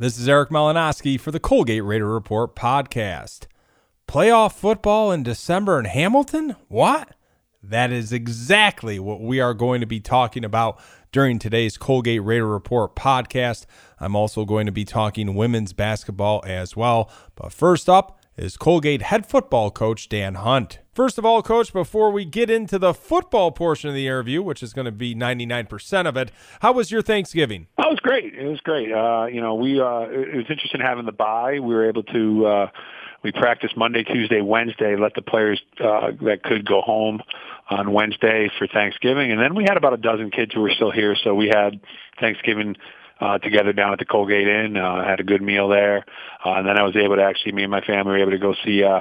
This is Eric Malinowski for the Colgate Raider Report podcast. Playoff football in December in Hamilton? What? That is exactly what we are going to be talking about during today's Colgate Raider Report podcast. I'm also going to be talking women's basketball as well. But first up, is Colgate head football coach Dan Hunt. First of all, coach, before we get into the football portion of the interview, which is going to be 99% of it, how was your Thanksgiving? Oh, it was great. It was great. Uh, you know, we uh, it was interesting having the bye. We were able to uh, we practiced Monday, Tuesday, Wednesday, let the players uh, that could go home on Wednesday for Thanksgiving, and then we had about a dozen kids who were still here. So we had Thanksgiving uh, together down at the Colgate Inn. Uh, had a good meal there, uh, and then I was able to actually me and my family were able to go see uh,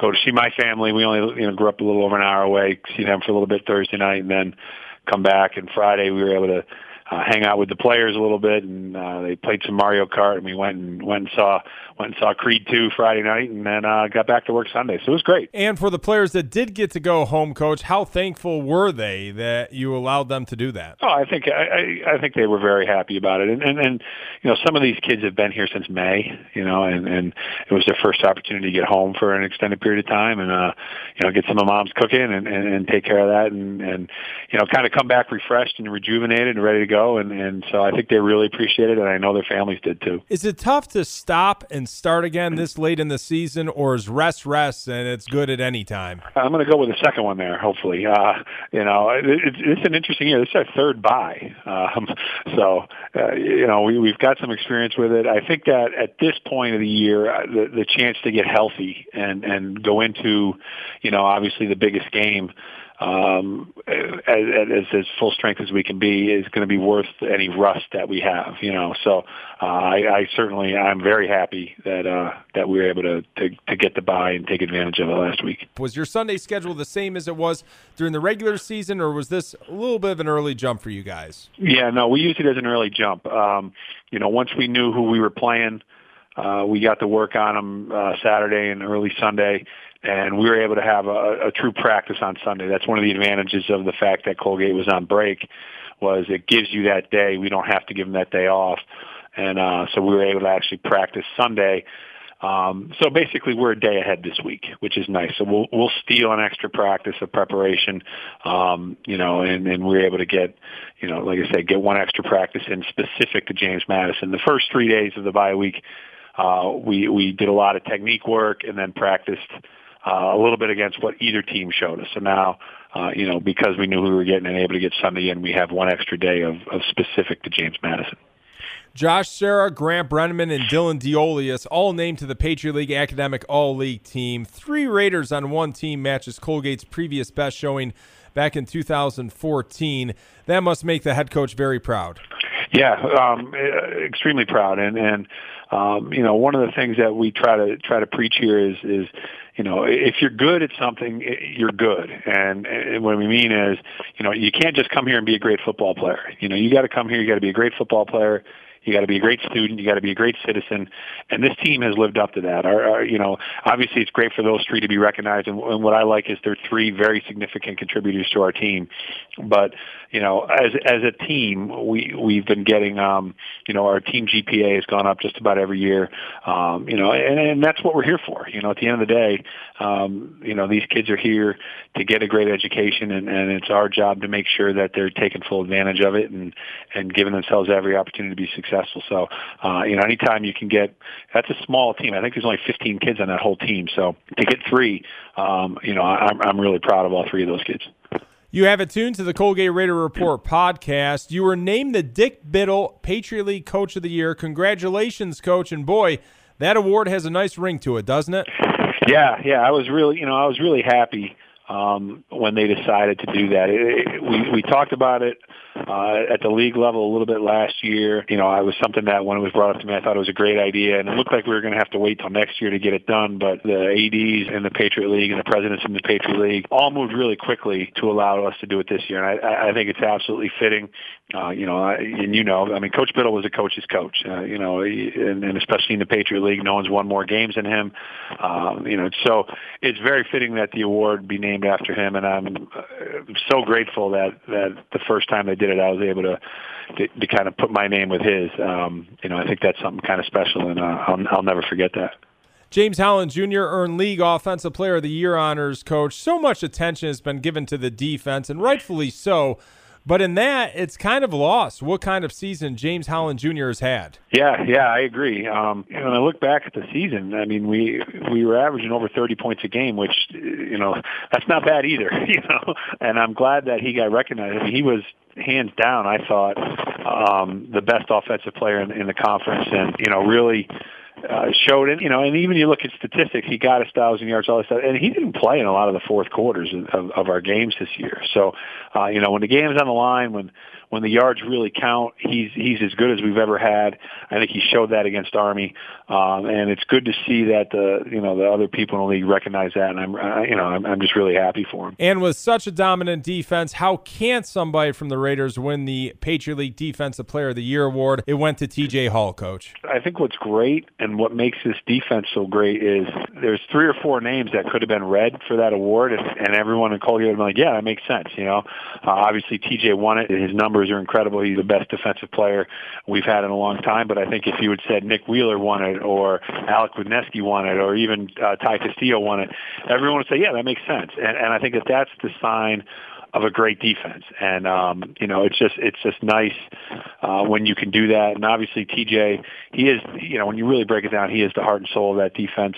go to see my family. We only you know grew up a little over an hour away. See them for a little bit Thursday night, and then come back. And Friday we were able to uh, hang out with the players a little bit, and uh, they played some Mario Kart, and we went and went and saw went and saw Creed 2 Friday night and then uh, got back to work Sunday. So it was great. And for the players that did get to go home, coach, how thankful were they that you allowed them to do that? Oh, I think I, I think they were very happy about it. And, and and you know, some of these kids have been here since May, you know, and and it was their first opportunity to get home for an extended period of time and uh you know, get some of mom's cooking and and, and take care of that and and you know, kind of come back refreshed and rejuvenated and ready to go and and so I think they really appreciated it and I know their families did too. Is it tough to stop and start again this late in the season, or is rest rest and it's good at any time? I'm going to go with the second one there. Hopefully, uh, you know, it, it's, it's an interesting year. This is our third bye, um, so uh, you know we, we've got some experience with it. I think that at this point of the year, uh, the, the chance to get healthy and and go into, you know, obviously the biggest game um, as, as, as full strength as we can be is going to be worth any rust that we have, you know. So uh, I, I certainly I'm very happy that uh, that we were able to, to to get the bye and take advantage of it last week. Was your Sunday schedule the same as it was during the regular season, or was this a little bit of an early jump for you guys? Yeah, no, we used it as an early jump. Um, you know, once we knew who we were playing. Uh, we got to work on them uh, Saturday and early Sunday, and we were able to have a, a true practice on Sunday. That's one of the advantages of the fact that Colgate was on break was it gives you that day. We don't have to give them that day off, and uh, so we were able to actually practice Sunday. Um, so basically, we're a day ahead this week, which is nice. So we'll we'll steal an extra practice of preparation, um, you know, and, and we're able to get, you know, like I said, get one extra practice in specific to James Madison. The first three days of the bye week, uh, we we did a lot of technique work and then practiced uh, a little bit against what either team showed us. So now, uh, you know, because we knew we were getting and able to get Sunday in, we have one extra day of, of specific to James Madison. Josh Serra, Grant Breneman, and Dylan Diolius all named to the Patriot League Academic All League team. Three Raiders on one team matches Colgate's previous best showing back in 2014. That must make the head coach very proud. Yeah, um, extremely proud, and and um, you know one of the things that we try to try to preach here is is you know, if you're good at something, you're good. And, and what we mean is, you know, you can't just come here and be a great football player. You know, you got to come here, you got to be a great football player. You got to be a great student. You got to be a great citizen, and this team has lived up to that. Our, our, you know, obviously it's great for those three to be recognized, and, and what I like is they're three very significant contributors to our team. But you know, as as a team, we we've been getting, um, you know, our team GPA has gone up just about every year. Um, you know, and, and that's what we're here for. You know, at the end of the day, um, you know, these kids are here to get a great education, and, and it's our job to make sure that they're taking full advantage of it and and giving themselves every opportunity to be successful. So, uh, you know, anytime you can get, that's a small team. I think there's only 15 kids on that whole team. So to get three, um, you know, I'm I'm really proud of all three of those kids. You have it tuned to the Colgate Raider Report podcast. You were named the Dick Biddle Patriot League Coach of the Year. Congratulations, Coach. And boy, that award has a nice ring to it, doesn't it? Yeah, yeah. I was really, you know, I was really happy um, when they decided to do that. It, it, we we talked about it uh, at the league level a little bit last year. You know, I was something that when it was brought up to me, I thought it was a great idea, and it looked like we were going to have to wait till next year to get it done. But the ads in the Patriot League and the presidents in the Patriot League all moved really quickly to allow us to do it this year, and I, I think it's absolutely fitting. Uh, you know, I, and you know, I mean, Coach Biddle was a coach's coach. Uh, you know, and, and especially in the Patriot League, no one's won more games than him. Um, you know, so it's very fitting that the award be named after him, and I'm uh, so grateful that that the first time they did it that I was able to to, to kind of put my name with his. Um, you know, I think that's something kind of special, and uh, I'll, I'll never forget that. James Holland Jr. earned league offensive player of the year honors, coach. So much attention has been given to the defense, and rightfully so. But in that, it's kind of lost what kind of season James Holland Jr. has had. Yeah, yeah, I agree. Um, when I look back at the season, I mean, we we were averaging over 30 points a game, which you know that's not bad either. You know, and I'm glad that he got recognized. I mean, he was hands down, I thought, um, the best offensive player in, in the conference, and you know, really uh, showed it. You know, and even you look at statistics, he got a thousand yards, all this stuff, and he didn't play in a lot of the fourth quarters of, of our games this year. So, uh, you know, when the game's on the line, when when the yards really count, he's he's as good as we've ever had. I think he showed that against Army, um, and it's good to see that the you know the other people in the league recognize that, and I'm uh, you know I'm, I'm just really happy for him. And with such a dominant defense, how can't somebody from the Raiders win the Patriot League Defensive Player of the Year award? It went to T.J. Hall, coach. I think what's great and what makes this defense so great is there's three or four names that could have been read for that award, and, and everyone in Colgate would be like, yeah, that makes sense. You know, uh, obviously T.J. won it. His numbers are incredible. He's the best defensive player we've had in a long time. But I think if you had said Nick Wheeler won it, or Alec Wisniewski won it, or even uh, Ty Castillo won it, everyone would say, yeah, that makes sense. And, and I think that that's the sign of a great defense. And um, you know, it's just it's just nice uh, when you can do that. And obviously, TJ, he is you know when you really break it down, he is the heart and soul of that defense.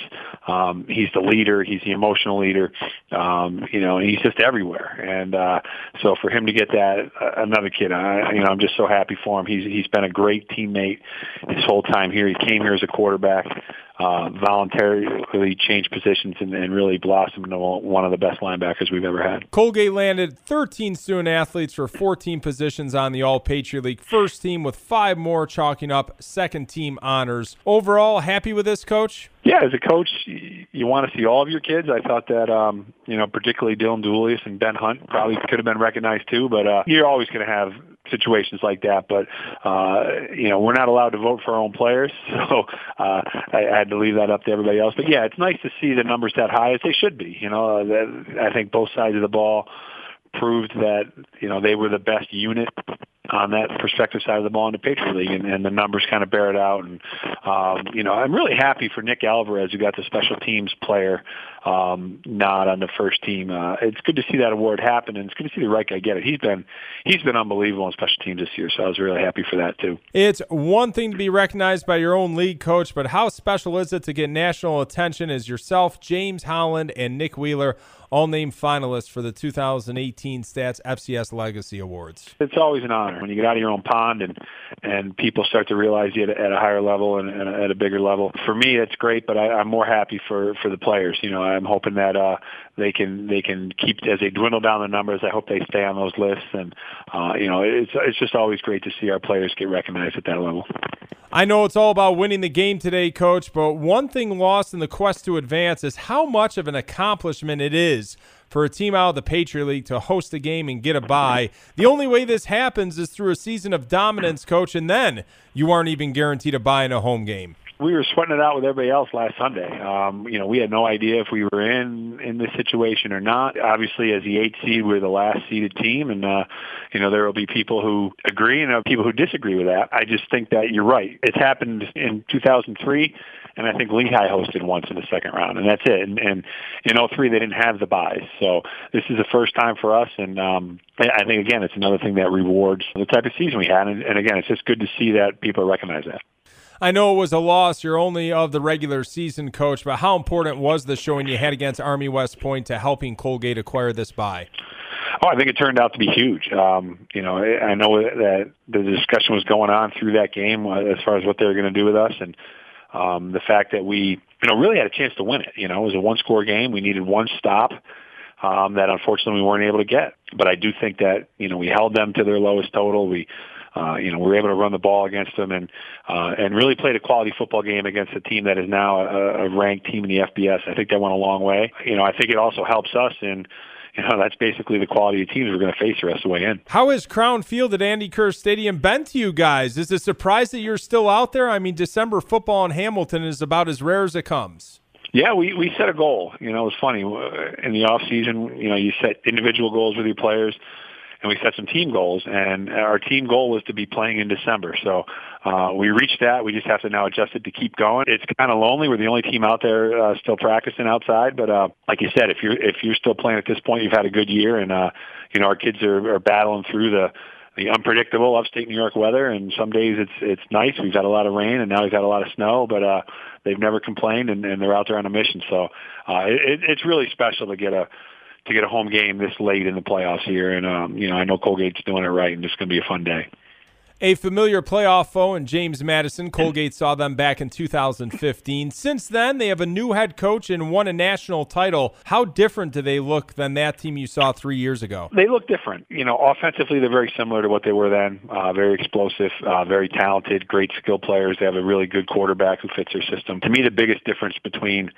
Um, he's the leader. He's the emotional leader. Um, you know, and he's just everywhere. And uh, so for him to get that, uh, another kid, I, you know, I'm just so happy for him. He's he's been a great teammate his whole time here. He came here as a quarterback uh, voluntarily changed positions and, and, really blossomed into one of the best linebackers we've ever had. Colgate landed 13 student athletes for 14 positions on the All Patriot League first team, with five more chalking up second team honors. Overall, happy with this, coach? Yeah, as a coach, you want to see all of your kids. I thought that, um, you know, particularly Dylan Duilius and Ben Hunt probably could have been recognized too, but uh, you're always going to have situations like that. But uh, you know, we're not allowed to vote for our own players, so uh, I, had to leave that up to everybody else. But yeah, it's nice to see the numbers that high as they should be. You know, that, I think both sides of the ball proved that you know they were the best unit on that perspective side of the ball in the Patriot League, and, and the numbers kind of bear it out. And um, you know, I'm really happy for Nick Alvarez, who got the special teams player um, nod on the first team. Uh, it's good to see that award happen, and it's good to see the right guy get it. He's been he's been unbelievable in special teams this year, so I was really happy for that too. It's one thing to be recognized by your own league coach, but how special is it to get national attention as yourself, James Holland, and Nick Wheeler? All named finalists for the 2018 Stats FCS Legacy Awards. It's always an honor when you get out of your own pond and and people start to realize you at, at a higher level and, and, at a bigger level. For me, that's great, but I, I'm more happy for for the players. You know, I'm hoping that uh, they can they can keep as they dwindle down the numbers. I hope they stay on those lists, and uh, you know, it's it's just always great to see our players get recognized at that level. I know it's all about winning the game today, coach, but one thing lost in the quest to advance is how much of an accomplishment it is for a team out of the Patriot League to host a game and get a bye. The only way this happens is through a season of dominance, coach, and then you aren't even guaranteed a bye in a home game we were sweating it out with everybody else last Sunday. Um, you know, we had no idea if we were in in this situation or not. Obviously, as the eighth seed, we're the last seeded team, and uh, you know there will be people who agree and people who disagree with that. I just think that you're right. It's happened in 2003, and I think Lehigh hosted once in the second round, and that's it. And, and in 03, they didn't have the byes, so this is the first time for us, and um, I think again, it's another thing that rewards the type of season we had, and, and again, it's just good to see that people recognize that. I know it was a loss. You're only of the regular season coach, but how important was the showing you had against Army West Point to helping Colgate acquire this bye? Oh, I think it turned out to be huge. Um, you know, I know that the discussion was going on through that game uh, as far as what they were going to do with us, and um, the fact that we, you know, really had a chance to win it. You know, it was a one-score game. We needed one stop um, that unfortunately we weren't able to get. But I do think that you know we held them to their lowest total. We uh, you know, we were able to run the ball against them and uh, and really played a quality football game against a team that is now a, a ranked team in the FBS. I think that went a long way. You know, I think it also helps us in you know, that's basically the quality of teams we're going to face the rest of the way in. How has Crown Field at Andy Kerr Stadium been to you guys? Is it a surprise that you're still out there? I mean, December football in Hamilton is about as rare as it comes. Yeah, we we set a goal. You know, it was funny in the off season. You know, you set individual goals with your players and we set some team goals. And our team goal was to be playing in December. So uh, we reached that. We just have to now adjust it to keep going. It's kind of lonely. We're the only team out there uh, still practicing outside. But uh, like you said, if you're if you're still playing at this point, you've had a good year, and uh, you know our kids are, are battling through the the unpredictable upstate New York weather, and some days it's it's nice. We've had a lot of rain, and now we've had a lot of snow, but uh, they've never complained, and, and they're out there on a mission. So uh, it, it's really special to get a to get a home game this late in the playoffs here, and um, you know I know Colgate's doing it right, and it's going to be a fun day. A familiar playoff foe in James Madison, Colgate saw them back in 2015. Since then, they have a new head coach and won a national title. How different do they look than that team you saw three years ago? They look different. You know, offensively, they're very similar to what they were then. Uh, very explosive, uh, very talented, great skill players. They have a really good quarterback who fits their system. To me, the biggest difference between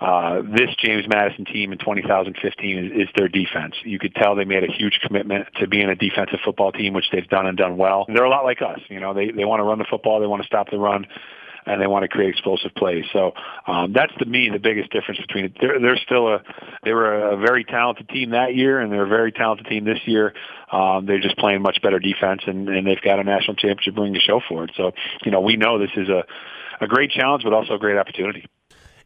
uh, this James Madison team in 2015 is, is their defense. You could tell they made a huge commitment to being a defensive football team, which they've done and done well. They're a lot like us. You know, they they want to run the football, they want to stop the run, and they want to create explosive plays. So um, that's to me the biggest difference between it. They're, they're still a they were a very talented team that year, and they're a very talented team this year. Um, they're just playing much better defense, and, and they've got a national championship ring to show for it. So you know, we know this is a a great challenge, but also a great opportunity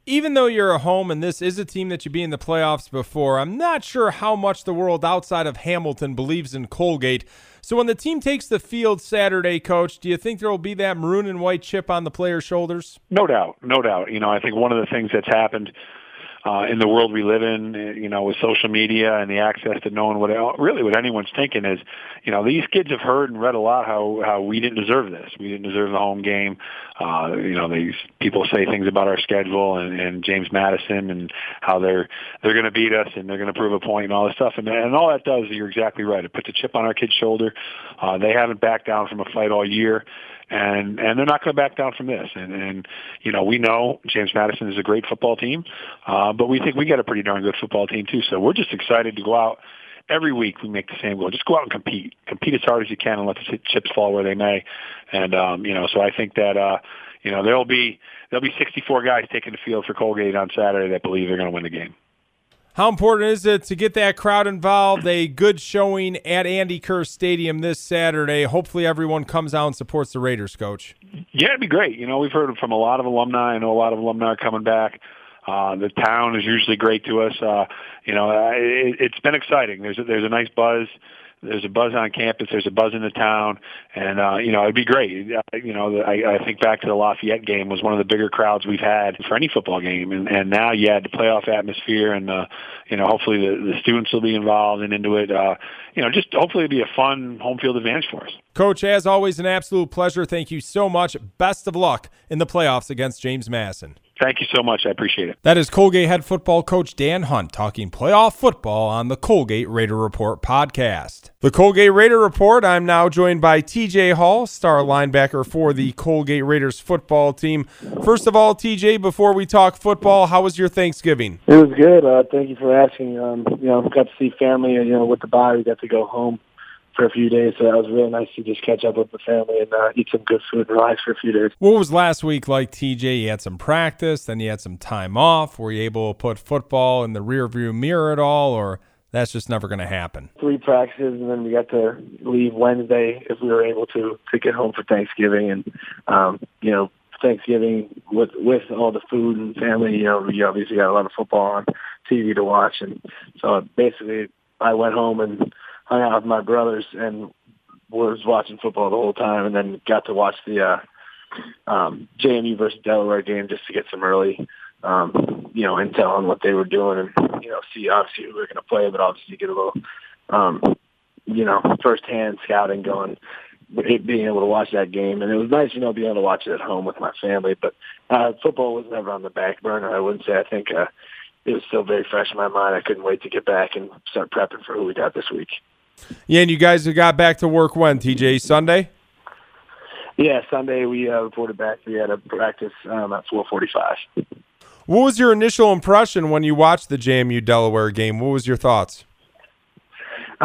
even though you're a home and this is a team that you be in the playoffs before, I'm not sure how much the world outside of Hamilton believes in Colgate. So when the team takes the field Saturday, coach, do you think there will be that maroon and white chip on the players' shoulders? No doubt, no doubt. You know, I think one of the things that's happened uh, in the world we live in, you know, with social media and the access to knowing what really what anyone's thinking is, you know, these kids have heard and read a lot how how we didn't deserve this. We didn't deserve the home game. Uh, you know, these people say things about our schedule and, and James Madison and how they're they're going to beat us and they're going to prove a point and all this stuff. And and all that does, you're exactly right. It puts a chip on our kids' shoulder. Uh, they haven't backed down from a fight all year and and they're not going to back down from this. And and you know we know James Madison is a great football team, uh, but we think we got a pretty darn good football team too. So we're just excited to go out every week. We make the same goal: just go out and compete, compete as hard as you can, and let the chips fall where they may. And um, you know, so I think that uh, you know there'll be there'll be 64 guys taking the field for Colgate on Saturday that believe they're going to win the game. How important is it to get that crowd involved? A good showing at Andy Kerr Stadium this Saturday. Hopefully, everyone comes out and supports the Raiders, coach. Yeah, it'd be great. You know, we've heard from a lot of alumni. I know a lot of alumni are coming back. Uh, the town is usually great to us. Uh, you know, it, it's been exciting. There's a, there's a nice buzz there's a buzz on campus. There's a buzz in the town, and uh, you know it'd be great. You know, I, I think back to the Lafayette game was one of the bigger crowds we've had for any football game, and, and now you had the playoff atmosphere, and uh, you know hopefully the, the students will be involved and into it. Uh, you know, just hopefully it'll be a fun home field advantage for us. Coach, as always, an absolute pleasure. Thank you so much. Best of luck in the playoffs against James Madison. Thank you so much. I appreciate it. That is Colgate head football coach Dan Hunt talking playoff football on the Colgate Raider Report podcast. The Colgate Raider Report. I'm now joined by TJ Hall, star linebacker for the Colgate Raiders football team. First of all, TJ, before we talk football, how was your Thanksgiving? It was good. Uh, thank you for asking. Um, you know, got to see family. And you know, with the bye, we got to go home for a few days. So that was really nice to just catch up with the family and uh, eat some good food and relax for a few days. What was last week like, TJ? You had some practice, then you had some time off. Were you able to put football in the rearview mirror at all, or that's just never going to happen? Three practices, and then we got to leave Wednesday if we were able to to get home for Thanksgiving, and um, you know. Thanksgiving with with all the food and family, you know, we obviously got a lot of football on TV to watch, and so basically I went home and hung out with my brothers and was watching football the whole time, and then got to watch the uh, um, JMU versus Delaware game just to get some early, um, you know, intel on what they were doing, and you know, see obviously who we are going to play, but obviously get a little, um, you know, firsthand scouting going. Being able to watch that game, and it was nice, you know, being able to watch it at home with my family. But uh, football was never on the back burner. I wouldn't say. I think uh, it was still very fresh in my mind. I couldn't wait to get back and start prepping for who we got this week. Yeah, and you guys got back to work when, TJ? Sunday? Yeah, Sunday we uh, reported back. We had a practice um, at 4:45. What was your initial impression when you watched the JMU Delaware game? What was your thoughts?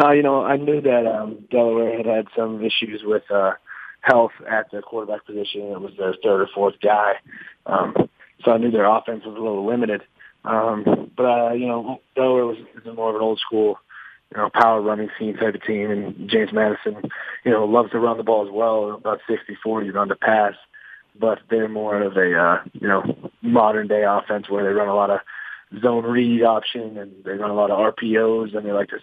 Uh, you know, I knew that um, Delaware had had some issues with uh, health at the quarterback position. It was their third or fourth guy, um, so I knew their offense was a little limited. Um, but uh, you know, Delaware was, was more of an old school you know, power running scheme type of team. And James Madison, you know, loves to run the ball as well, about 60-40 run to pass. But they're more of a, uh, you know, modern day offense where they run a lot of zone read option and they run a lot of RPOs and they like to,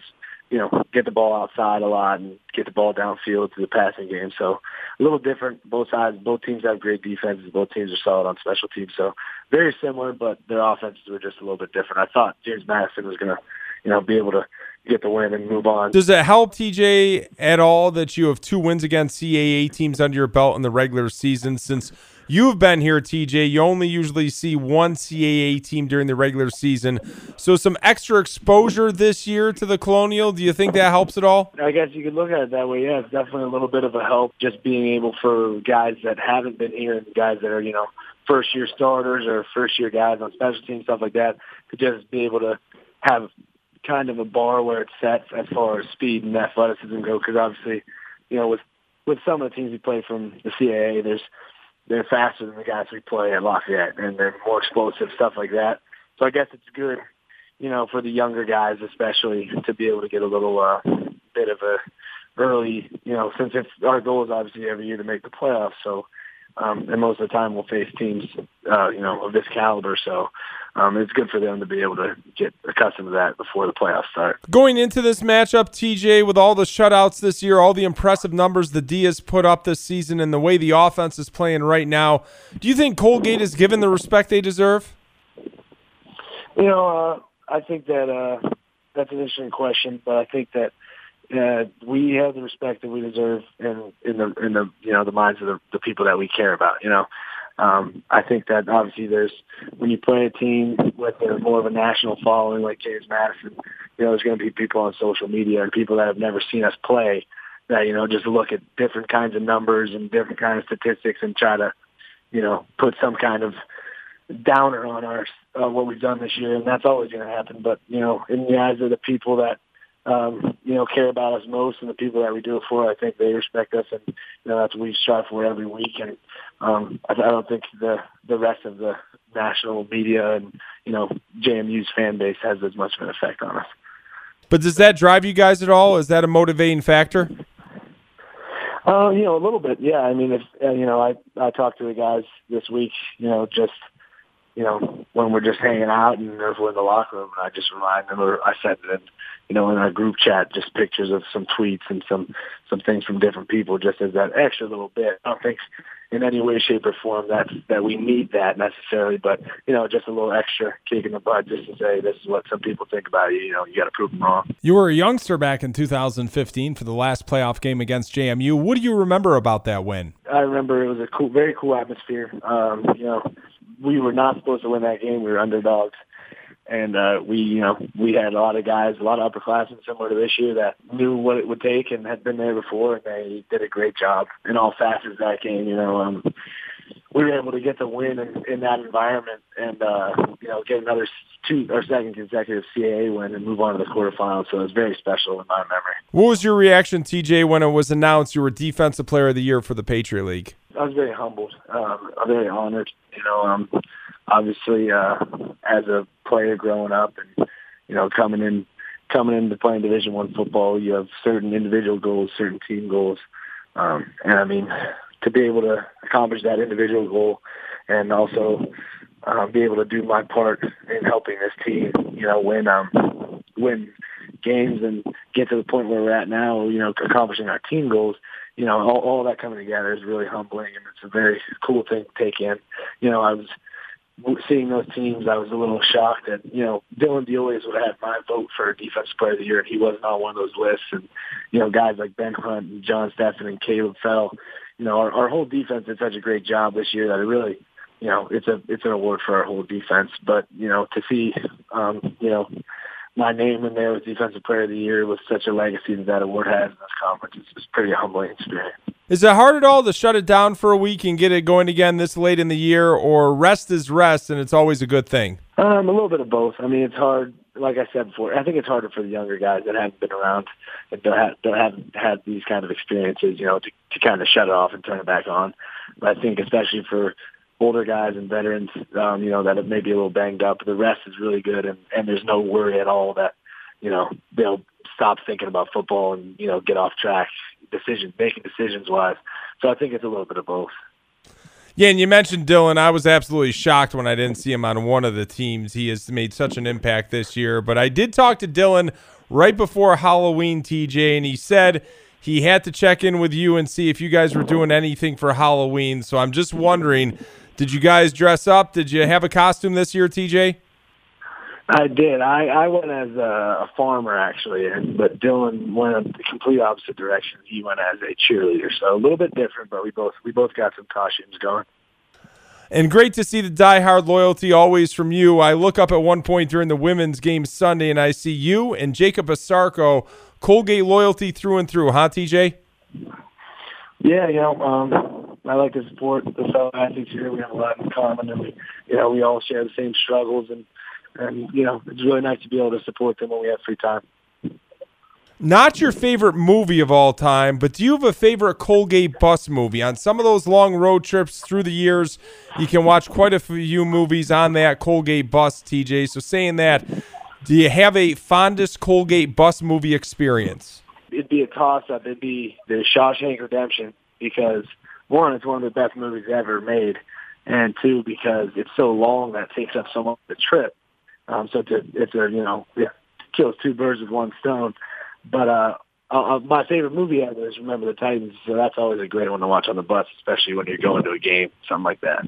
you know, get the ball outside a lot and get the ball downfield to the passing game. So a little different. Both sides, both teams have great defenses. Both teams are solid on special teams. So very similar, but their offenses were just a little bit different. I thought James Madison was going to, you know, be able to get the win and move on. Does it help TJ at all that you have two wins against CAA teams under your belt in the regular season? Since you've been here, TJ, you only usually see one CAA team during the regular season. So some extra exposure this year to the Colonial. Do you think that helps at all? I guess you could look at it that way. Yeah, it's definitely a little bit of a help just being able for guys that haven't been here and guys that are, you know, first year starters or first year guys on special teams, stuff like that, to just be able to have kind of a bar where it's set as far as speed and athleticism go. Because obviously, you know, with with some of the teams we play from the CAA, there's they're faster than the guys we play at Lafayette, and they're more explosive stuff like that. So I guess it's good, you know, for the younger guys especially to be able to get a little uh, bit of a early, you know, since it's our goal is obviously every year to make the playoffs. So um, and most of the time we'll face teams, uh, you know, of this caliber. So um, it's good for them to be able to get accustomed to that before the playoffs start. Going into this matchup, TJ, with all the shutouts this year, all the impressive numbers the D has put up this season, and the way the offense is playing right now, do you think Colgate is given the respect they deserve? You know, uh, I think that uh, that's an interesting question, but I think that uh, we have the respect that we deserve in in the in the you know the minds of the, the people that we care about. You know, um, I think that obviously there's when you play a team with a, more of a national following like James Madison, you know, there's going to be people on social media and people that have never seen us play that you know just look at different kinds of numbers and different kind of statistics and try to you know put some kind of downer on our uh, what we've done this year, and that's always going to happen. But you know, in the eyes of the people that um, you know, care about us most and the people that we do it for. I think they respect us, and you know that's what we strive for every week. And um, I, I don't think the the rest of the national media and you know JMU's fan base has as much of an effect on us. But does that drive you guys at all? Is that a motivating factor? Uh, you know, a little bit, yeah. I mean, if uh, you know, I I talked to the guys this week, you know, just you know, when we're just hanging out and we're in the locker room, and I just remind them, or I send them, you know, in our group chat, just pictures of some tweets and some some things from different people, just as that extra little bit. I don't think in any way, shape, or form that that we need that necessarily, but you know, just a little extra kick in the butt, just to say this is what some people think about you. You know, you got to prove them wrong. You were a youngster back in 2015 for the last playoff game against JMU. What do you remember about that win? I remember it was a cool, very cool atmosphere. Um, you know we were not supposed to win that game. We were underdogs. And uh, we, you know, we had a lot of guys, a lot of upperclassmen similar to this year that knew what it would take and had been there before, and they did a great job in all facets of that game. You know, um, we were able to get the win in, in that environment, and uh, you know, get another two or second consecutive CAA win and move on to the quarterfinals. So it was very special in my memory. What was your reaction, TJ, when it was announced you were Defensive Player of the Year for the Patriot League? I was very humbled. Um, I'm very honored. You know, um, obviously, uh, as a player growing up and you know coming in, coming into playing Division One football, you have certain individual goals, certain team goals, um, and I mean, to be able to accomplish that individual goal, and also um, be able to do my part in helping this team, you know, win um, win games and get to the point where we're at now, you know, accomplishing our team goals you know, all, all that coming together is really humbling, and it's a very cool thing to take in. You know, I was seeing those teams, I was a little shocked that, you know, Dylan Dioles would have my vote for Defensive Player of the Year, and he wasn't on one of those lists. And, you know, guys like Ben Hunt and John Steffen and Caleb Fell, you know, our, our whole defense did such a great job this year that it really, you know, it's a it's an award for our whole defense. But, you know, to see, um, you know, my name in there with Defensive Player of the Year with such a legacy that that award has in this conference. It's, it's pretty humbling experience. Is it hard at all to shut it down for a week and get it going again this late in the year, or rest is rest and it's always a good thing? Um, a little bit of both. I mean, it's hard. Like I said before, I think it's harder for the younger guys that haven't been around and don't, have, don't haven't had these kind of experiences, you know, to, to kind of shut it off and turn it back on. But I think especially for older guys and veterans, um, you know, that it may be a little banged up. The rest is really good, and and there's no worry at all that, you know, they'll stop thinking about football and you know get off track decision making decisions wise. So I think it's a little bit of both. Yeah, and you mentioned Dylan. I was absolutely shocked when I didn't see him on one of the teams. He has made such an impact this year. But I did talk to Dylan right before Halloween, TJ, and he said he had to check in with you and see if you guys were doing anything for Halloween. So I'm just wondering, did you guys dress up? Did you have a costume this year, TJ? I did. I, I went as a, a farmer actually, and but Dylan went in the complete opposite direction. He went as a cheerleader, so a little bit different, but we both we both got some costumes going. And great to see the diehard loyalty always from you. I look up at one point during the women's game Sunday, and I see you and Jacob Asarco, Colgate loyalty through and through, huh, TJ? Yeah, you know, um, I like to support the fellow athletes here. We have a lot in common, and we, you know, we all share the same struggles and and you know it's really nice to be able to support them when we have free time. Not your favorite movie of all time, but do you have a favorite Colgate bus movie? On some of those long road trips through the years, you can watch quite a few movies on that Colgate bus, TJ. So, saying that, do you have a fondest Colgate bus movie experience? It'd be a toss up. It'd be the Shawshank Redemption because, one, it's one of the best movies ever made, and two, because it's so long that it takes up so much of the trip. Um, so a, it's a you know yeah, kills two birds with one stone. But uh, uh, uh, my favorite movie ever is Remember the Titans. So that's always a great one to watch on the bus, especially when you're going to a game, something like that.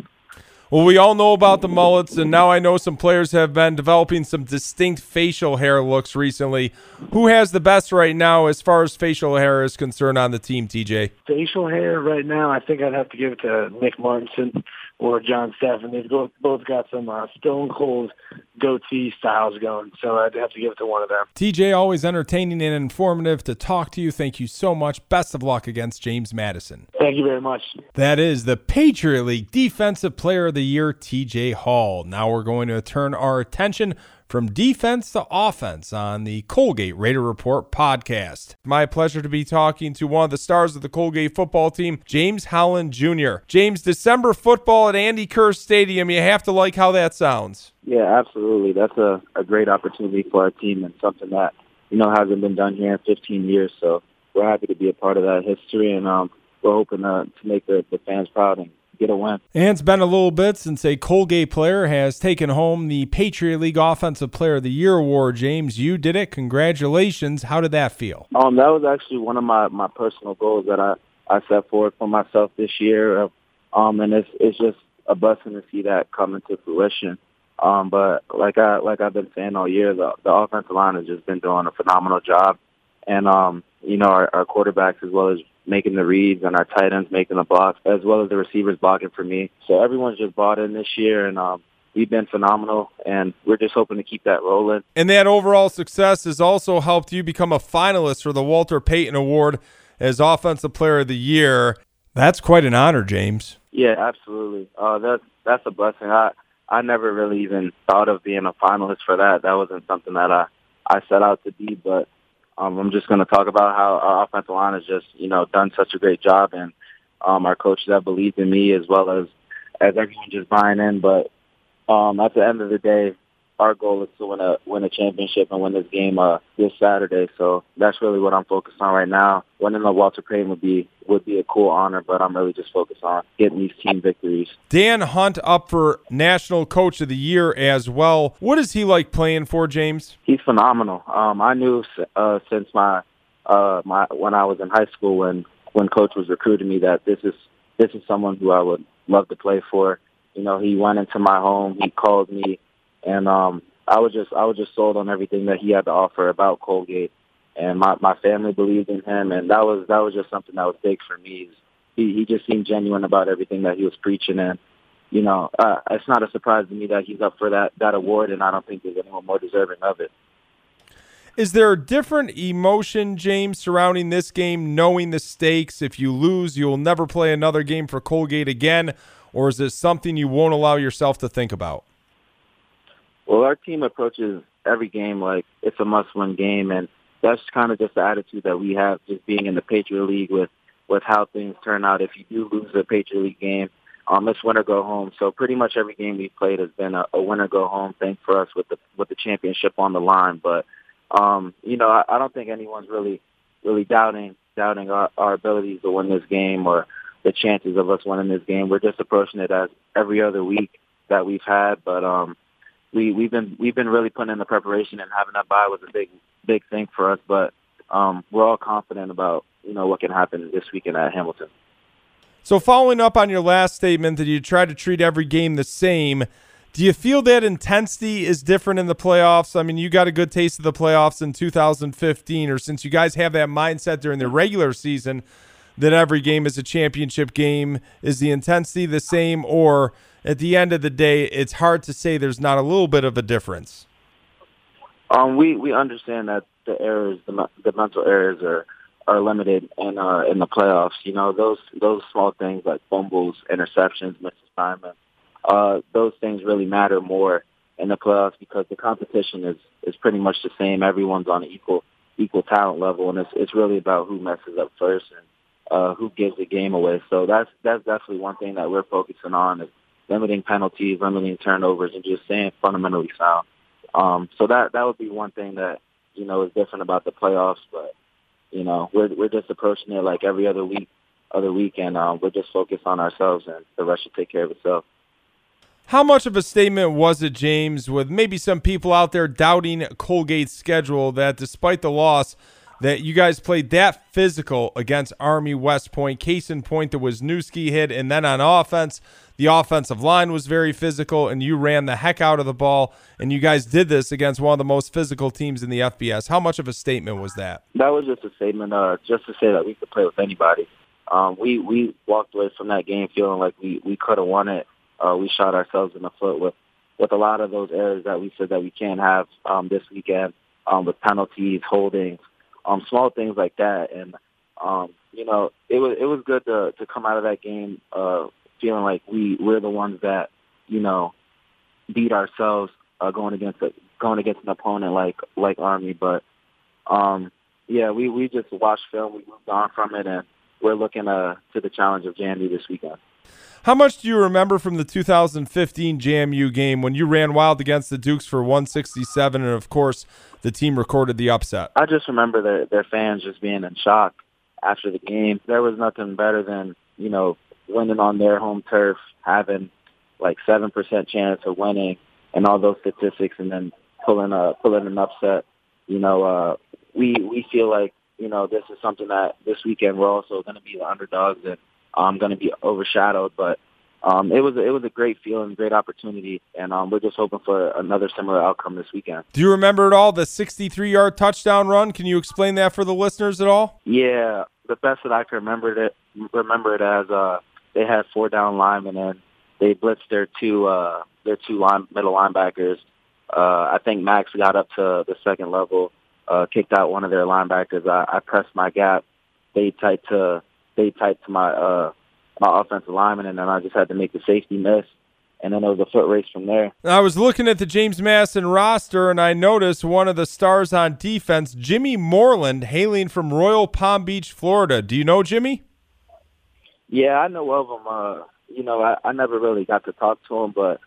Well, we all know about the mullets, and now I know some players have been developing some distinct facial hair looks recently. Who has the best right now as far as facial hair is concerned on the team, TJ? Facial hair right now, I think I'd have to give it to Nick Martinson or John Steffen. They've both, both got some uh, stone cold goatee styles going, so I'd have to give it to one of them. TJ, always entertaining and informative to talk to you. Thank you so much. Best of luck against James Madison. Thank you very much. That is the Patriot League Defensive Player of the Year, TJ Hall. Now we're going to turn our attention from defense to offense on the Colgate Raider Report podcast. My pleasure to be talking to one of the stars of the Colgate football team, James Holland Jr. James, December football at Andy Kerr Stadium. You have to like how that sounds. Yeah, absolutely. That's a, a great opportunity for our team and something that, you know, hasn't been done here in 15 years. So we're happy to be a part of that history, and um, we're hoping to, to make the, the fans proud and get a win. And it's been a little bit since a Colgate player has taken home the Patriot League Offensive Player of the Year award. James, you did it. Congratulations. How did that feel? Um, that was actually one of my, my personal goals that I, I set forward for myself this year. Um, and it's it's just a blessing to see that come into fruition. Um, but like I like I've been saying all year, the, the offensive line has just been doing a phenomenal job, and um, you know our, our quarterbacks as well as making the reads and our tight ends making the blocks, as well as the receivers blocking for me. So everyone's just bought in this year, and um, we've been phenomenal, and we're just hoping to keep that rolling. And that overall success has also helped you become a finalist for the Walter Payton Award as Offensive Player of the Year. That's quite an honor, James. Yeah, absolutely. Uh, that's that's a blessing. I I never really even thought of being a finalist for that. That wasn't something that I I set out to be, but um, I'm just going to talk about how our offensive line has just, you know, done such a great job, and um, our coaches have believed in me as well as as everyone just buying in. But um, at the end of the day, our goal is to win a win a championship and win this game uh, this Saturday. So that's really what I'm focused on right now. Winning the Walter Payton would be would be a cool honor, but I'm really just focused on getting these team victories. Dan Hunt up for National Coach of the Year as well. What is he like playing for, James? He's phenomenal. Um, I knew uh, since my uh, my when I was in high school when when Coach was recruiting me that this is this is someone who I would love to play for. You know, he went into my home. He called me and um, I was just I was just sold on everything that he had to offer about Colgate, and my my family believed in him, and that was that was just something that was big for me. He he just seemed genuine about everything that he was preaching, and you know uh, it's not a surprise to me that he's up for that that award, and I don't think there's anyone more deserving of it. Is there a different emotion, James, surrounding this game, knowing the stakes? If you lose, you'll never play another game for Colgate again, or is it something you won't allow yourself to think about? Well, our team approaches every game like it's a must-win game, and that's kind of just the attitude that we have, just being in the Patriot League with with how things turn out. If you do lose a Patriot League game, um, it's win or go home. So pretty much every game we've played has been a, a win or go home thing for us with the with the championship on the line. But um, you know, I, I don't think anyone's really really doubting doubting our, our abilities to win this game or the chances of us winning this game. We're just approaching it as every other week that we've had, but um, we we've been we've been really putting in the preparation and having that bye was a big big thing for us. But um, we're all confident about you know what can happen this weekend at Hamilton. So, following up on your last statement that you try to treat every game the same, do you feel that intensity is different in the playoffs? I mean, you got a good taste of the playoffs in 2015, or since you guys have that mindset during the regular season that every game is a championship game, is the intensity the same? Or at the end of the day, it's hard to say there's not a little bit of a difference? Um, we, we understand that the errors, the, the mental errors are are limited in uh, in the playoffs. You know, those those small things like fumbles, interceptions, missed assignments, uh, those things really matter more in the playoffs because the competition is is pretty much the same. Everyone's on an equal equal talent level, and it's it's really about who messes up first and uh, who gives the game away. So that's that's definitely one thing that we're focusing on is limiting penalties, limiting turnovers, and just staying fundamentally sound. Um, so that that would be one thing that you know is different about the playoffs, but you know, we're we're just approaching it like every other week, other week, and um, we're just focused on ourselves, and the rest should take care of itself. How much of a statement was it, James, with maybe some people out there doubting Colgate's schedule that despite the loss, that you guys played that physical against Army West Point. Case in point, there was Newski hit, and then on offense, the offensive line was very physical, and you ran the heck out of the ball. And you guys did this against one of the most physical teams in the FBS. How much of a statement was that? That was just a statement, uh, just to say that we could play with anybody. Um, we we walked away from that game feeling like we we could have won it. Uh, we shot ourselves in the foot with with a lot of those errors that we said that we can't have um, this weekend um, with penalties, holdings, um, small things like that. And um, you know, it was it was good to to come out of that game uh, feeling like we we're the ones that you know beat ourselves uh, going against a, going against an opponent like like Army. But um, yeah, we we just watched film, we moved on from it, and we're looking uh, to the challenge of JMU this weekend. How much do you remember from the 2015 JMU game when you ran wild against the Dukes for 167, and of course the team recorded the upset? I just remember their their fans just being in shock after the game. There was nothing better than you know winning on their home turf, having like seven percent chance of winning, and all those statistics, and then pulling a pulling an upset. You know, uh, we we feel like you know this is something that this weekend we're also going to be the underdogs and um, going to be overshadowed. But um, it was it was a great feeling, great opportunity, and um, we're just hoping for another similar outcome this weekend. Do you remember at all the 63-yard touchdown run? Can you explain that for the listeners at all? Yeah, the best that I can remember it remember it as uh, they had four down linemen and they blitzed their two uh, their two line, middle linebackers. Uh, I think Max got up to the second level, uh, kicked out one of their linebackers. I, I pressed my gap, stayed tight to stayed tight to my uh, my offensive lineman, and then I just had to make the safety miss. And then it was a foot race from there. I was looking at the James Madison roster, and I noticed one of the stars on defense, Jimmy Moreland, hailing from Royal Palm Beach, Florida. Do you know Jimmy? Yeah, I know of him. Uh, you know, I, I never really got to talk to him, but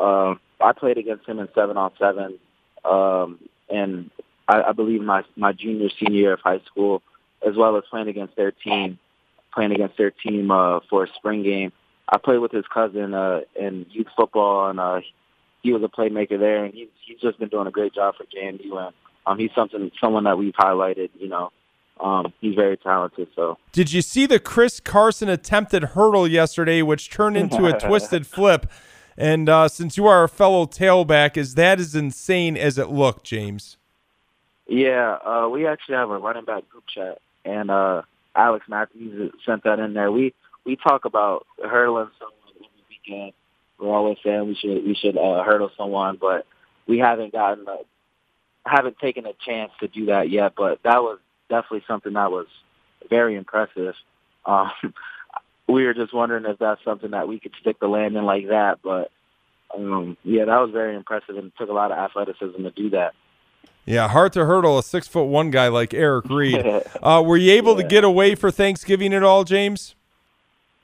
um, I played against him in seven on seven, um, and I, I believe my my junior senior year of high school, as well as playing against their team playing against their team uh, for a spring game. I played with his cousin uh, in youth football, and uh, he was a playmaker there, and he's he's just been doing a great job for JMU, and um, he's something someone that we've highlighted. You know, um, he's very talented. So, did you see the Chris Carson attempted hurdle yesterday, which turned into a twisted flip? And uh, since you are a fellow tailback, is that as insane as it looked, James? Yeah, uh, we actually have a running back group chat, and uh, Alex Matthews sent that in there. We we talk about hurdling someone every weekend. We're always saying we should we should uh, hurdle someone, but we haven't gotten a, haven't taken a chance to do that yet. But that was definitely something that was very impressive. Um, we were just wondering if that's something that we could stick the landing like that. But um, yeah, that was very impressive and it took a lot of athleticism to do that. Yeah, hard to hurdle a six foot one guy like Eric Reid. uh, were you able yeah. to get away for Thanksgiving at all, James?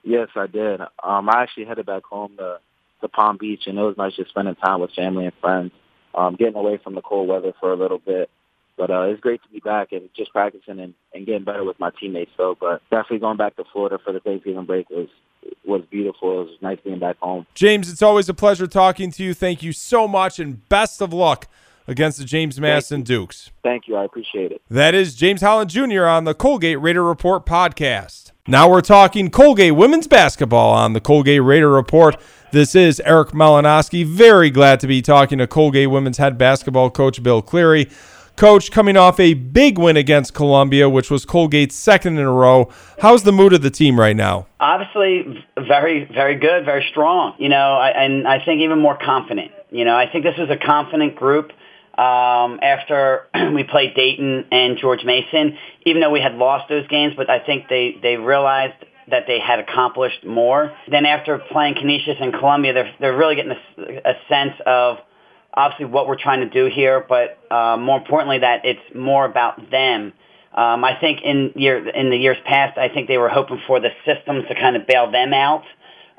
Yes, I did. Um, I actually headed back home to, to Palm Beach, and it was nice just spending time with family and friends, um, getting away from the cold weather for a little bit. But uh, it's great to be back and just practicing and, and getting better with my teammates. So, but definitely going back to Florida for the Thanksgiving break was was beautiful. It was nice being back home. James, it's always a pleasure talking to you. Thank you so much, and best of luck against the James Madison Thank Dukes. Thank you. I appreciate it. That is James Holland Jr. on the Colgate Raider Report podcast. Now we're talking Colgate women's basketball on the Colgate Raider Report. This is Eric Malinowski. Very glad to be talking to Colgate women's head basketball coach Bill Cleary. Coach, coming off a big win against Columbia, which was Colgate's second in a row. How's the mood of the team right now? Obviously, very, very good, very strong. You know, and I think even more confident. You know, I think this was a confident group um, after we played Dayton and George Mason, even though we had lost those games, but I think they, they realized that they had accomplished more. Then after playing Canisius and Columbia, they're, they're really getting a, a sense of obviously what we're trying to do here, but uh, more importantly that it's more about them. Um, I think in year in the years past, I think they were hoping for the systems to kind of bail them out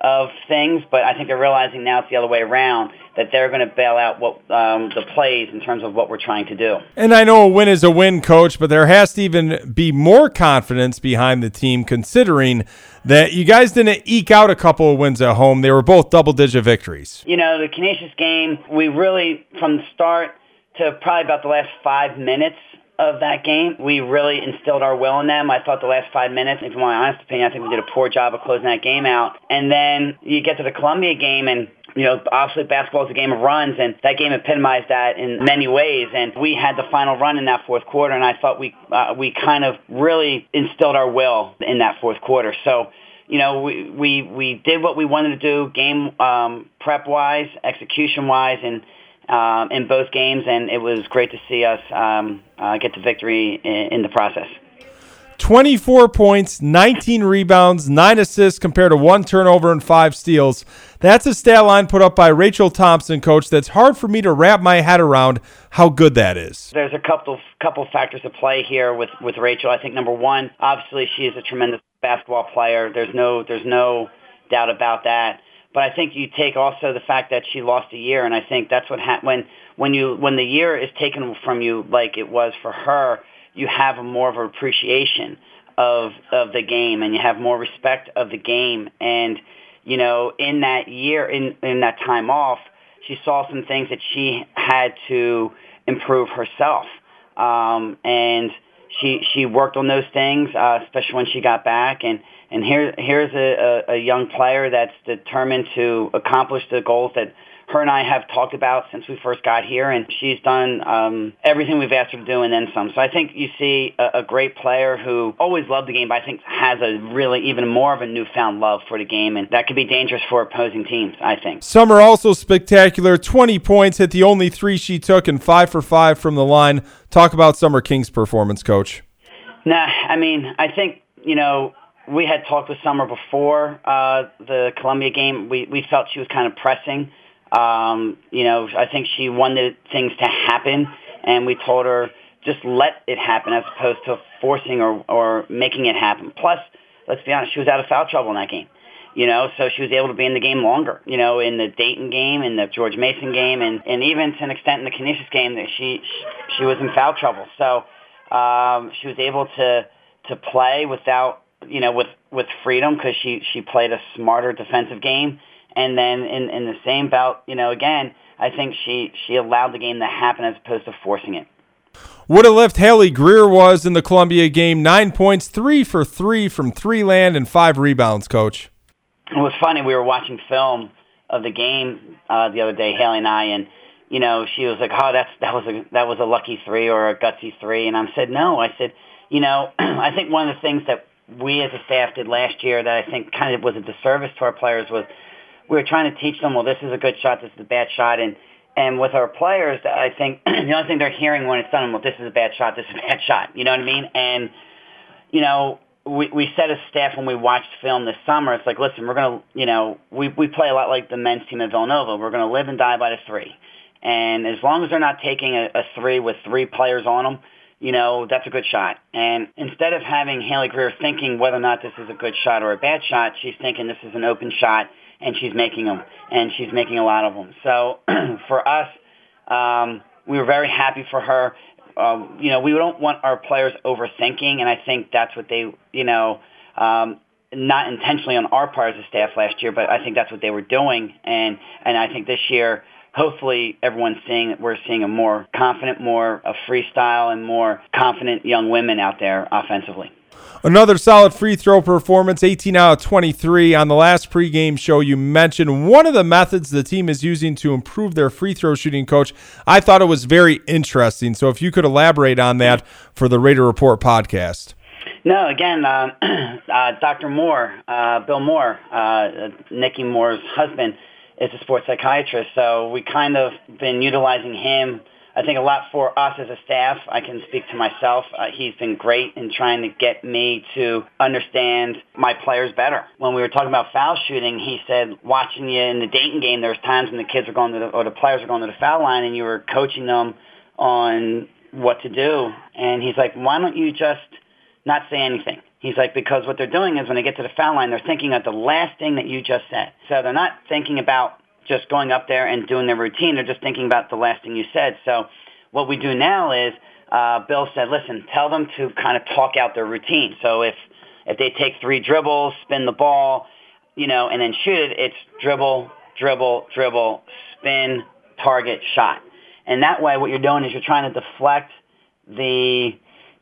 of things, but I think they're realizing now it's the other way around that they're going to bail out what um, the plays in terms of what we're trying to do. And I know a win is a win, coach, but there has to even be more confidence behind the team considering that you guys didn't eke out a couple of wins at home. They were both double digit victories. You know, the Canisius game, we really, from the start to probably about the last five minutes, of that game. We really instilled our will in them. I thought the last five minutes, if you want my honest opinion, I think we did a poor job of closing that game out. And then you get to the Columbia game and you know, obviously basketball is a game of runs, and that game epitomized that in many ways. And we had the final run in that fourth quarter, and I thought we uh, we kind of really instilled our will in that fourth quarter. So, you know, we we we did what we wanted to do, game um, prep wise, execution wise, and um, in both games, and it was great to see us um, uh, get the victory in, in, the process. 24 points, 19 rebounds, 9 assists compared to one turnover and 5 steals. That's a stat line put up by Rachel Thompson, coach, that's hard for me to wrap my head around how good that is. There's a couple couple factors at play here with, with Rachel. I think number one, obviously she is a tremendous basketball player. There's no there's no doubt about that. But I think you take also the fact that she lost a year, and I think that's what ha- when when you when the year is taken from you like it was for her, you have more of an appreciation of of the game, and you have more respect of the game. And you know, in that year, in in that time off, she saw some things that she had to improve herself, um, and she she worked on those things, uh, especially when she got back and and here, here's a, a, a young player that's determined to accomplish the goals that her and I have talked about since we first got here, and she's done um, everything we've asked her to do and then some. So I think you see a, a great player who always loved the game, but I think has a really even more of a newfound love for the game, and that could be dangerous for opposing teams, I think. Summer also spectacular. 20 points, hit the only three she took, and five for five from the line. Talk about Summer King's performance, Coach. Nah, I mean, I think, you know, we had talked with Summer before uh, the Columbia game. We we felt she was kind of pressing. Um, you know, I think she wanted things to happen, and we told her just let it happen as opposed to forcing or or making it happen. Plus, let's be honest, she was out of foul trouble in that game. You know, so she was able to be in the game longer. You know, in the Dayton game, in the George Mason game, and and even to an extent in the Canisius game, that she she was in foul trouble. So um, she was able to to play without you know, with with freedom because she she played a smarter defensive game. And then in in the same bout, you know, again, I think she she allowed the game to happen as opposed to forcing it. What a left Haley Greer was in the Columbia game. Nine points, three for three from three land, and five rebounds, coach. It was funny. We were watching film of the game uh, the other day, Haley and I, and you know, she was like, "Oh, that's that was a that was a lucky three or a gutsy three. And I said, "No." I said, "You know, I think one of the things that we as a staff did last year that I think kind of was a disservice to our players was we were trying to teach them, well, this is a good shot, this is a bad shot, and and with our players, I think the only thing they're hearing when it's done, well, this is a bad shot, this is a bad shot. You know what I mean? And you know, we we said as staff when we watched film this summer, it's like, listen, we're gonna, you know, we we play a lot like the men's team at Villanova. We're gonna live and die by the three, and as long as they're not taking a, a three with three players on them you know, that's a good shot. And instead of having Haley Greer thinking whether or not this is a good shot or a bad shot, she's thinking this is an open shot, and she's making them, and she's making a lot of them. So for us, um, we were very happy for her. um, you know, we don't want our players overthinking, and I think that's what they, you know, um, not intentionally on our part as a staff last year, but I think that's what they were doing, and and I think this year, hopefully, everyone's seeing that we're seeing a more confident, more a freestyle, and more confident young women out there offensively. Another solid free throw performance, 18 out of 23. On the last pregame show, you mentioned one of the methods the team is using to improve their free throw shooting coach. I thought it was very interesting. So if you could elaborate on that for the Raider Report podcast. No, again, uh, uh, Dr. Moore, uh, Bill Moore, uh, Nikki Moore's husband, is a sports psychiatrist. So we kind of been utilizing him I think a lot for us as a staff. I can speak to myself. Uh, he's been great in trying to get me to understand my players better. When we were talking about foul shooting, he said, watching you in the Dayton game, there was times when the kids were going to the, or the players were going to the foul line and you were coaching them on what to do. And he's like, why don't you just not say anything? He's like, because what they're doing is when they get to the foul line, they're thinking of the last thing that you just said. So they're not thinking about just going up there and doing their routine. They're just thinking about the last thing you said. So what we do now is uh, Bill said, listen, tell them to kind of talk out their routine. So if if they take three dribbles, spin the ball, you know, and then shoot it, it's dribble, dribble, dribble, spin, target, shot. And that way, what you're doing is you're trying to deflect the,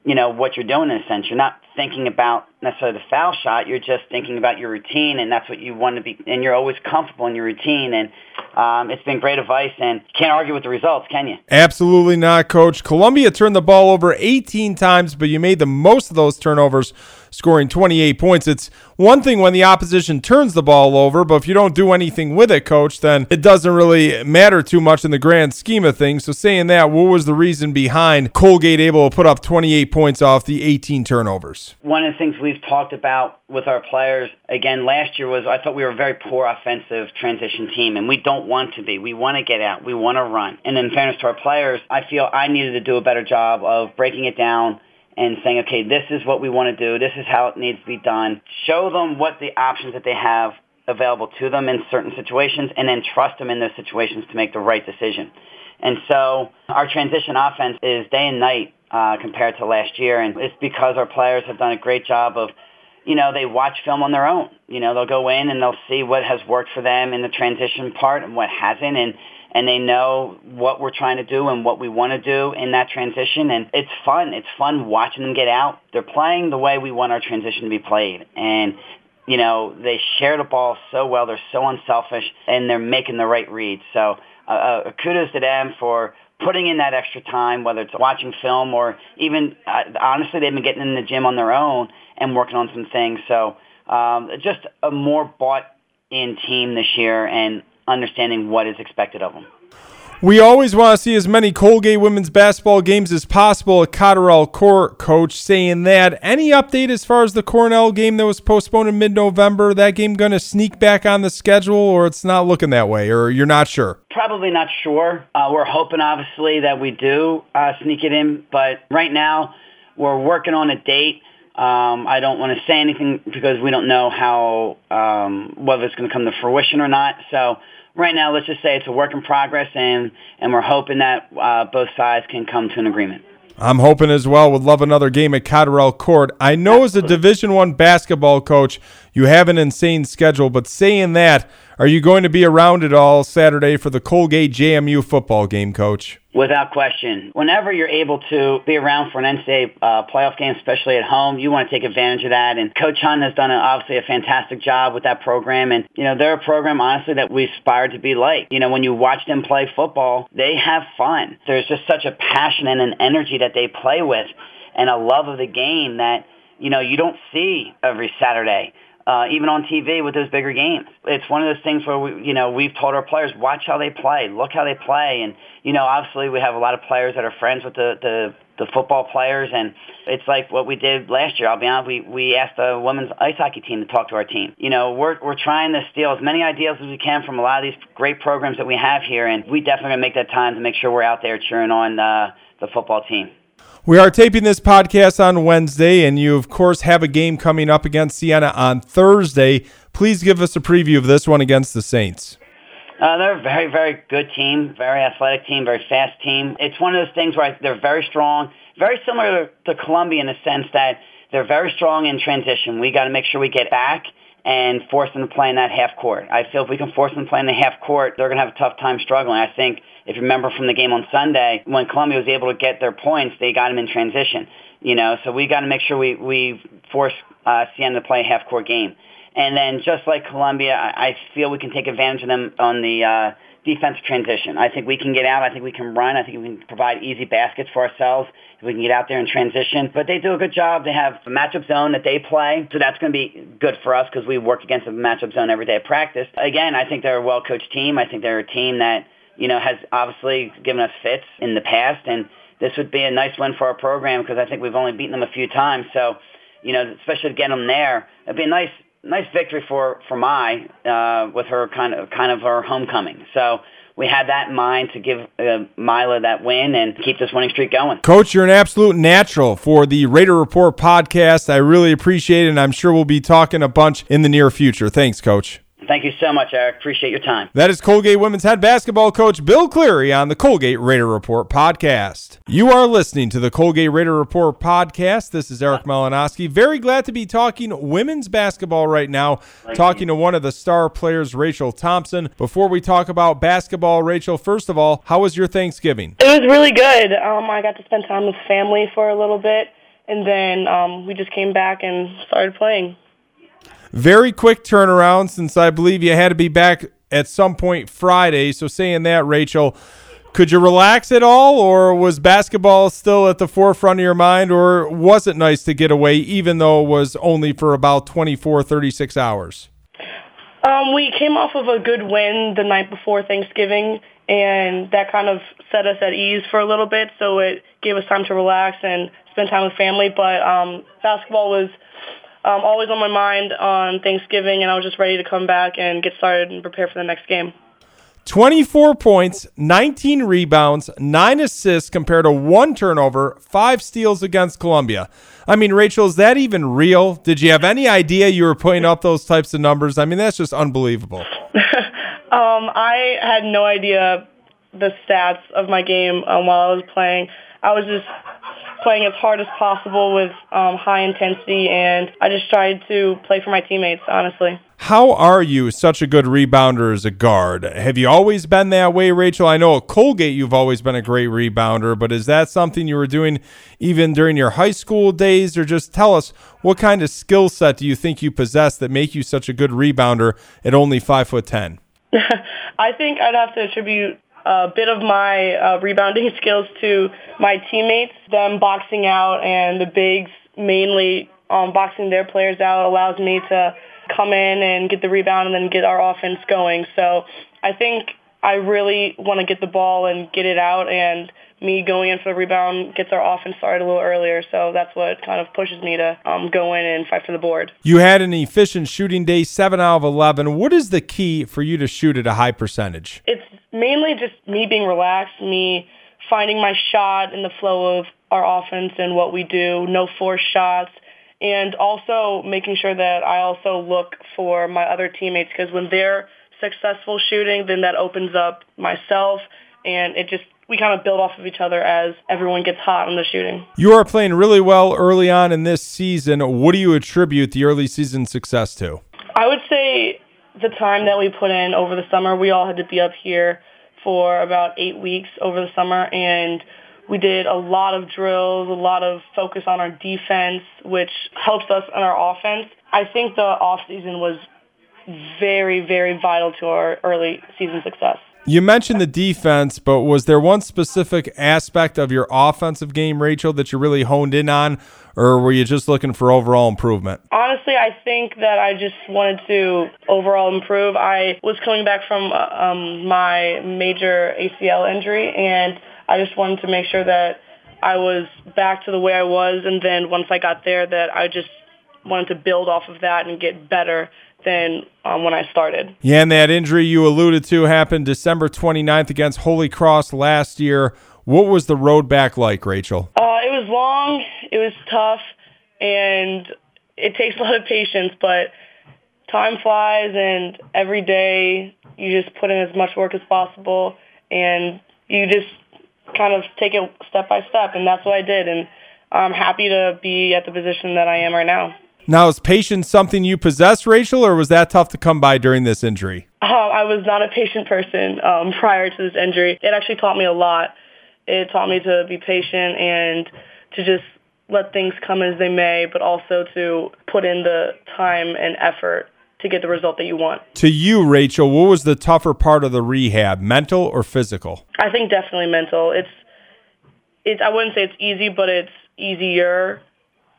you know, what you're doing in a sense. You're not thinking about necessarily the foul shot. You're just thinking about your routine, and that's what you want to be. And you're always comfortable in your routine. And um, it's been great advice, and can't argue with the results, can you? Absolutely not, Coach. Columbia turned the ball over 18 times, but you made the most of those turnovers scoring 28 points. It's one thing when the opposition turns the ball over, but if you don't do anything with it, coach, then it doesn't really matter too much in the grand scheme of things. So, saying that, what was the reason behind Colgate able to put up 28 points off the 18 turnovers? One of the things we've talked about with our players again last year was I thought we were a very poor offensive transition team, and we don't want to be. We want to get out. We want to run. And in fairness to our players, I feel I needed to do a better job of breaking it down and saying, okay, this is what we want to do. This is how it needs to be done. Show them what the options that they have available to them in certain situations and then trust them in those situations to make the right decision. And so our transition offense is day and night uh, compared to last year. And it's because our players have done a great job of, you know, they watch film on their own. You know, they'll go in and they'll see what has worked for them in the transition part and what hasn't. And and they know what we're trying to do and what we want to do in that transition. And it's fun. It's fun watching them get out. They're playing the way we want our transition to be played. And, you know, they share the ball so well. They're so unselfish and they're making the right reads. So uh, uh, kudos to them for putting in that extra time, whether it's watching film or even, uh, honestly, they've been getting in the gym on their own and working on some things. So um, just a more bought in team this year and understanding what is expected of them. We always want to see as many Colgate women's basketball games as possible at Cotterell Court. Coach saying that. Any update as far as the Cornell game that was postponed in mid-November? That game going to sneak back on the schedule, or it's not looking that way, or you're not sure? Probably not sure. Uh, we're hoping, obviously, that we do uh, sneak it in, but right now we're working on a date. Um, I don't want to say anything because we don't know how um, whether it's going to come to fruition or not. So right now, let's just say it's a work in progress, and and we're hoping that uh, both sides can come to an agreement. I'm hoping as well. Would love another game at Cotterell Court. I know as a Division One basketball coach, you have an insane schedule, but saying that, are you going to be around at all Saturday for the Colgate JMU football game, Coach? Without question. Whenever you're able to be around for an NCAA uh, playoff game, especially at home, you want to take advantage of that. And Coach Hunt has done a, obviously a fantastic job with that program. And, you know, they're a program, honestly, that we aspire to be like. You know, when you watch them play football, they have fun. There's just such a passion and an energy that they play with and a love of the game that, you know, you don't see every Saturday uh, even on TV with those bigger games. It's one of those things where we, you know, we've told our players, watch how they play, look how they play, and you know, obviously we have a lot of players that are friends with the the, the football players, and it's like what we did last year. I'll be honest, we we asked the women's ice hockey team to talk to our team. You know, we're we're trying to steal as many ideas as we can from a lot of these great programs that we have here, and we definitely gonna make that time to make sure we're out there cheering on uh, the football team. We are taping this podcast on Wednesday, and you, of course, have a game coming up against Siena on Thursday. Please give us a preview of this one against the Saints. Uh, they're a very, very good team, very athletic team, very fast team. It's one of those things where they're very strong, very similar to, to Columbia in the sense that they're very strong in transition. We got to make sure we get back and force them to play in that half court. I feel if we can force them to play in the half court, they're going to have a tough time struggling. I think if you remember from the game on Sunday, when Columbia was able to get their points, they got them in transition. You know, so we got to make sure we we force uh, Siena to play a half court game. And then just like Columbia, I, feel we can take advantage of them on the uh, defensive transition. I think we can get out. I think we can run. I think we can provide easy baskets for ourselves we can get out there and transition. But they do a good job. They have a matchup zone that they play, so that's going to be good for us because we work against a matchup zone every day at practice. Again, I think they're a well-coached team. I think they're a team that you know has obviously given us fits in the past, and this would be a nice win for our program because I think we've only beaten them a few times. So, you know, especially to get them there, it'd be a nice nice victory for for Mai uh, with her kind of kind of her homecoming. So we had that in mind to give uh, Mila that win and keep this winning streak going. Coach, you're an absolute natural for the Raider Report podcast. I really appreciate it, and I'm sure we'll be talking a bunch in the near future. Thanks, Coach. Thank you so much, Eric. Appreciate your time. That is Colgate women's head basketball coach Bill Cleary on the Colgate Raider Report podcast. You are listening to the Colgate Raider Report podcast. This is Eric Malinowski. Very glad to be talking women's basketball right now, talking to one of the star players, Rachel Thompson. Before we talk about basketball, Rachel, first of all, how was your Thanksgiving? It was really good. Um, I got to spend time with family for a little bit, and then um, we just came back and started playing. Very quick turnaround since I believe you had to be back at some point Friday. So, saying that, Rachel, could you relax at all, or was basketball still at the forefront of your mind, or was it nice to get away, even though it was only for about 24, 36 hours? Um, we came off of a good win the night before Thanksgiving, and that kind of set us at ease for a little bit. So it gave us time to relax and spend time with family. But um, basketball was um, always on my mind on Thanksgiving, and I was just ready to come back and get started and prepare for the next game. 24 points, 19 rebounds, 9 assists compared to one turnover, 5 steals against Columbia. I mean, Rachel, is that even real? Did you have any idea you were putting up those types of numbers? I mean, that's just unbelievable. um, I had no idea the stats of my game um, while I was playing. I was just playing as hard as possible with um, high intensity, and I just tried to play for my teammates, honestly. How are you such a good rebounder as a guard? Have you always been that way, Rachel? I know at Colgate you've always been a great rebounder, but is that something you were doing even during your high school days? Or just tell us what kind of skill set do you think you possess that make you such a good rebounder at only five foot ten? I think I'd have to attribute a bit of my uh, rebounding skills to my teammates. Them boxing out and the bigs mainly um, boxing their players out allows me to come in and get the rebound and then get our offense going. So I think I really want to get the ball and get it out and me going in for the rebound gets our offense started a little earlier. So that's what kind of pushes me to um, go in and fight for the board. You had an efficient shooting day, 7 out of 11. What is the key for you to shoot at a high percentage? It's mainly just me being relaxed, me finding my shot in the flow of our offense and what we do, no forced shots, and also making sure that I also look for my other teammates because when they're successful shooting, then that opens up myself and it just we kind of build off of each other as everyone gets hot in the shooting. You are playing really well early on in this season. What do you attribute the early season success to? I would say the time that we put in over the summer. We all had to be up here for about eight weeks over the summer, and we did a lot of drills, a lot of focus on our defense, which helps us in our offense. I think the off season was very, very vital to our early season success. You mentioned the defense, but was there one specific aspect of your offensive game, Rachel, that you really honed in on, or were you just looking for overall improvement? Honestly, I think that I just wanted to overall improve. I was coming back from um, my major ACL injury, and I just wanted to make sure that I was back to the way I was, and then once I got there, that I just wanted to build off of that and get better than um, when I started. Yeah, and that injury you alluded to happened December 29th against Holy Cross last year. What was the road back like, Rachel? Uh, it was long, it was tough, and it takes a lot of patience, but time flies, and every day you just put in as much work as possible, and you just kind of take it step by step, and that's what I did, and I'm happy to be at the position that I am right now. Now, is patience something you possess, Rachel, or was that tough to come by during this injury? Uh, I was not a patient person um, prior to this injury. It actually taught me a lot. It taught me to be patient and to just let things come as they may, but also to put in the time and effort to get the result that you want. To you, Rachel, what was the tougher part of the rehab, mental or physical? I think definitely mental. It's it's I wouldn't say it's easy, but it's easier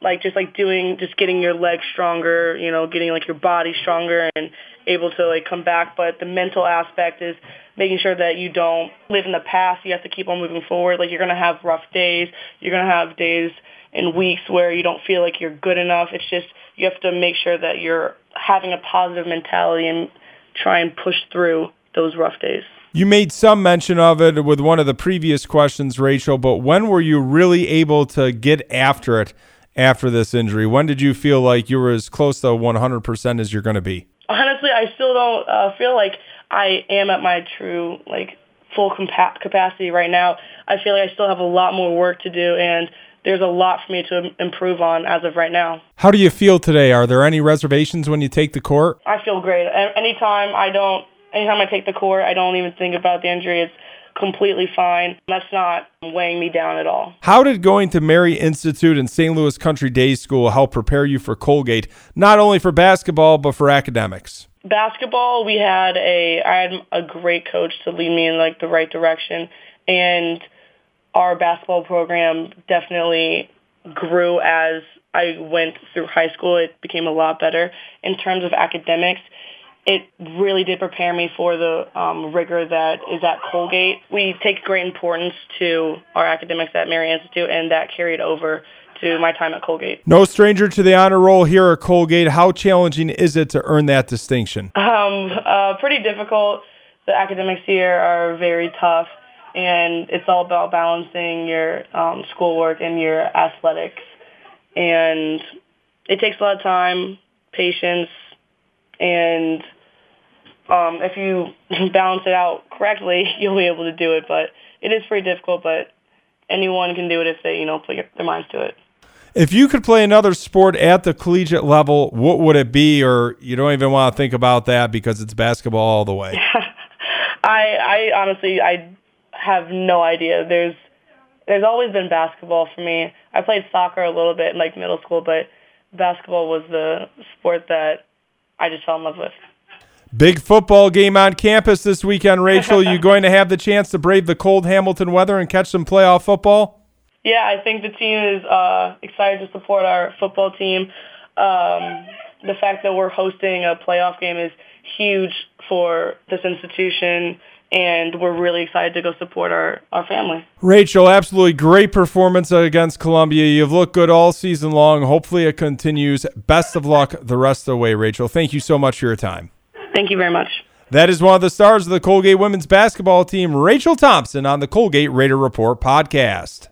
like just like doing just getting your legs stronger you know getting like your body stronger and able to like come back. But the mental aspect is making sure that you don't live in the past. You have to keep on moving forward. Like you're going to have rough days. You're going to have days and weeks where you don't feel like you're good enough. It's just you have to make sure that you're having a positive mentality and try and push through those rough days. You made some mention of it with one of the previous questions, Rachel, but when were you really able to get after it after this injury? When did you feel like you were as close to 100% as you're going to be? Honestly, I still don't uh, feel like I am at my true like full compa- capacity right now. I feel like I still have a lot more work to do and there's a lot for me to improve on as of right now. How do you feel today? Are there any reservations when you take the court? I feel great. Anytime I don't anytime I take the court, I don't even think about the injury. It's completely fine. That's not weighing me down at all. How did going to Mary Institute and St. Louis Country Day School help prepare you for Colgate, not only for basketball but for academics? Basketball, we had a I had a great coach to lead me in like the right direction, and our basketball program definitely grew as I went through high school. It became a lot better in terms of academics it really did prepare me for the um, rigor that is at Colgate. We take great importance to our academics at Mary Institute, and that carried over to my time at Colgate. No stranger to the honor roll here at Colgate. How challenging is it to earn that distinction? Um, uh, pretty difficult. The academics here are very tough, and it's all about balancing your um, schoolwork and your athletics. And it takes a lot of time, patience, and um, if you balance it out correctly, you'll be able to do it. But it is pretty difficult, but anyone can do it if they, you know, put their minds to it. If you could play another sport at the collegiate level, what would it be? Or you don't even want to think about that because it's basketball all the way. I, I honestly, I have no idea. There's, there's always been basketball for me. I played soccer a little bit in like middle school, but basketball was the sport that I just fell in love with. Big football game on campus this weekend, Rachel. you going to have the chance to brave the cold Hamilton weather and catch some playoff football? Yeah, I think the team is uh, excited to support our football team. Um, the fact that we're hosting a playoff game is huge for this institution, and we're really excited to go support our, our family. Rachel, absolutely great performance against Columbia. You've looked good all season long. Hopefully, it continues. Best of luck the rest of the way, Rachel. Thank you so much for your time. Thank you very much. That is one of the stars of the Colgate women's basketball team, Rachel Thompson, on the Colgate Raider Report podcast.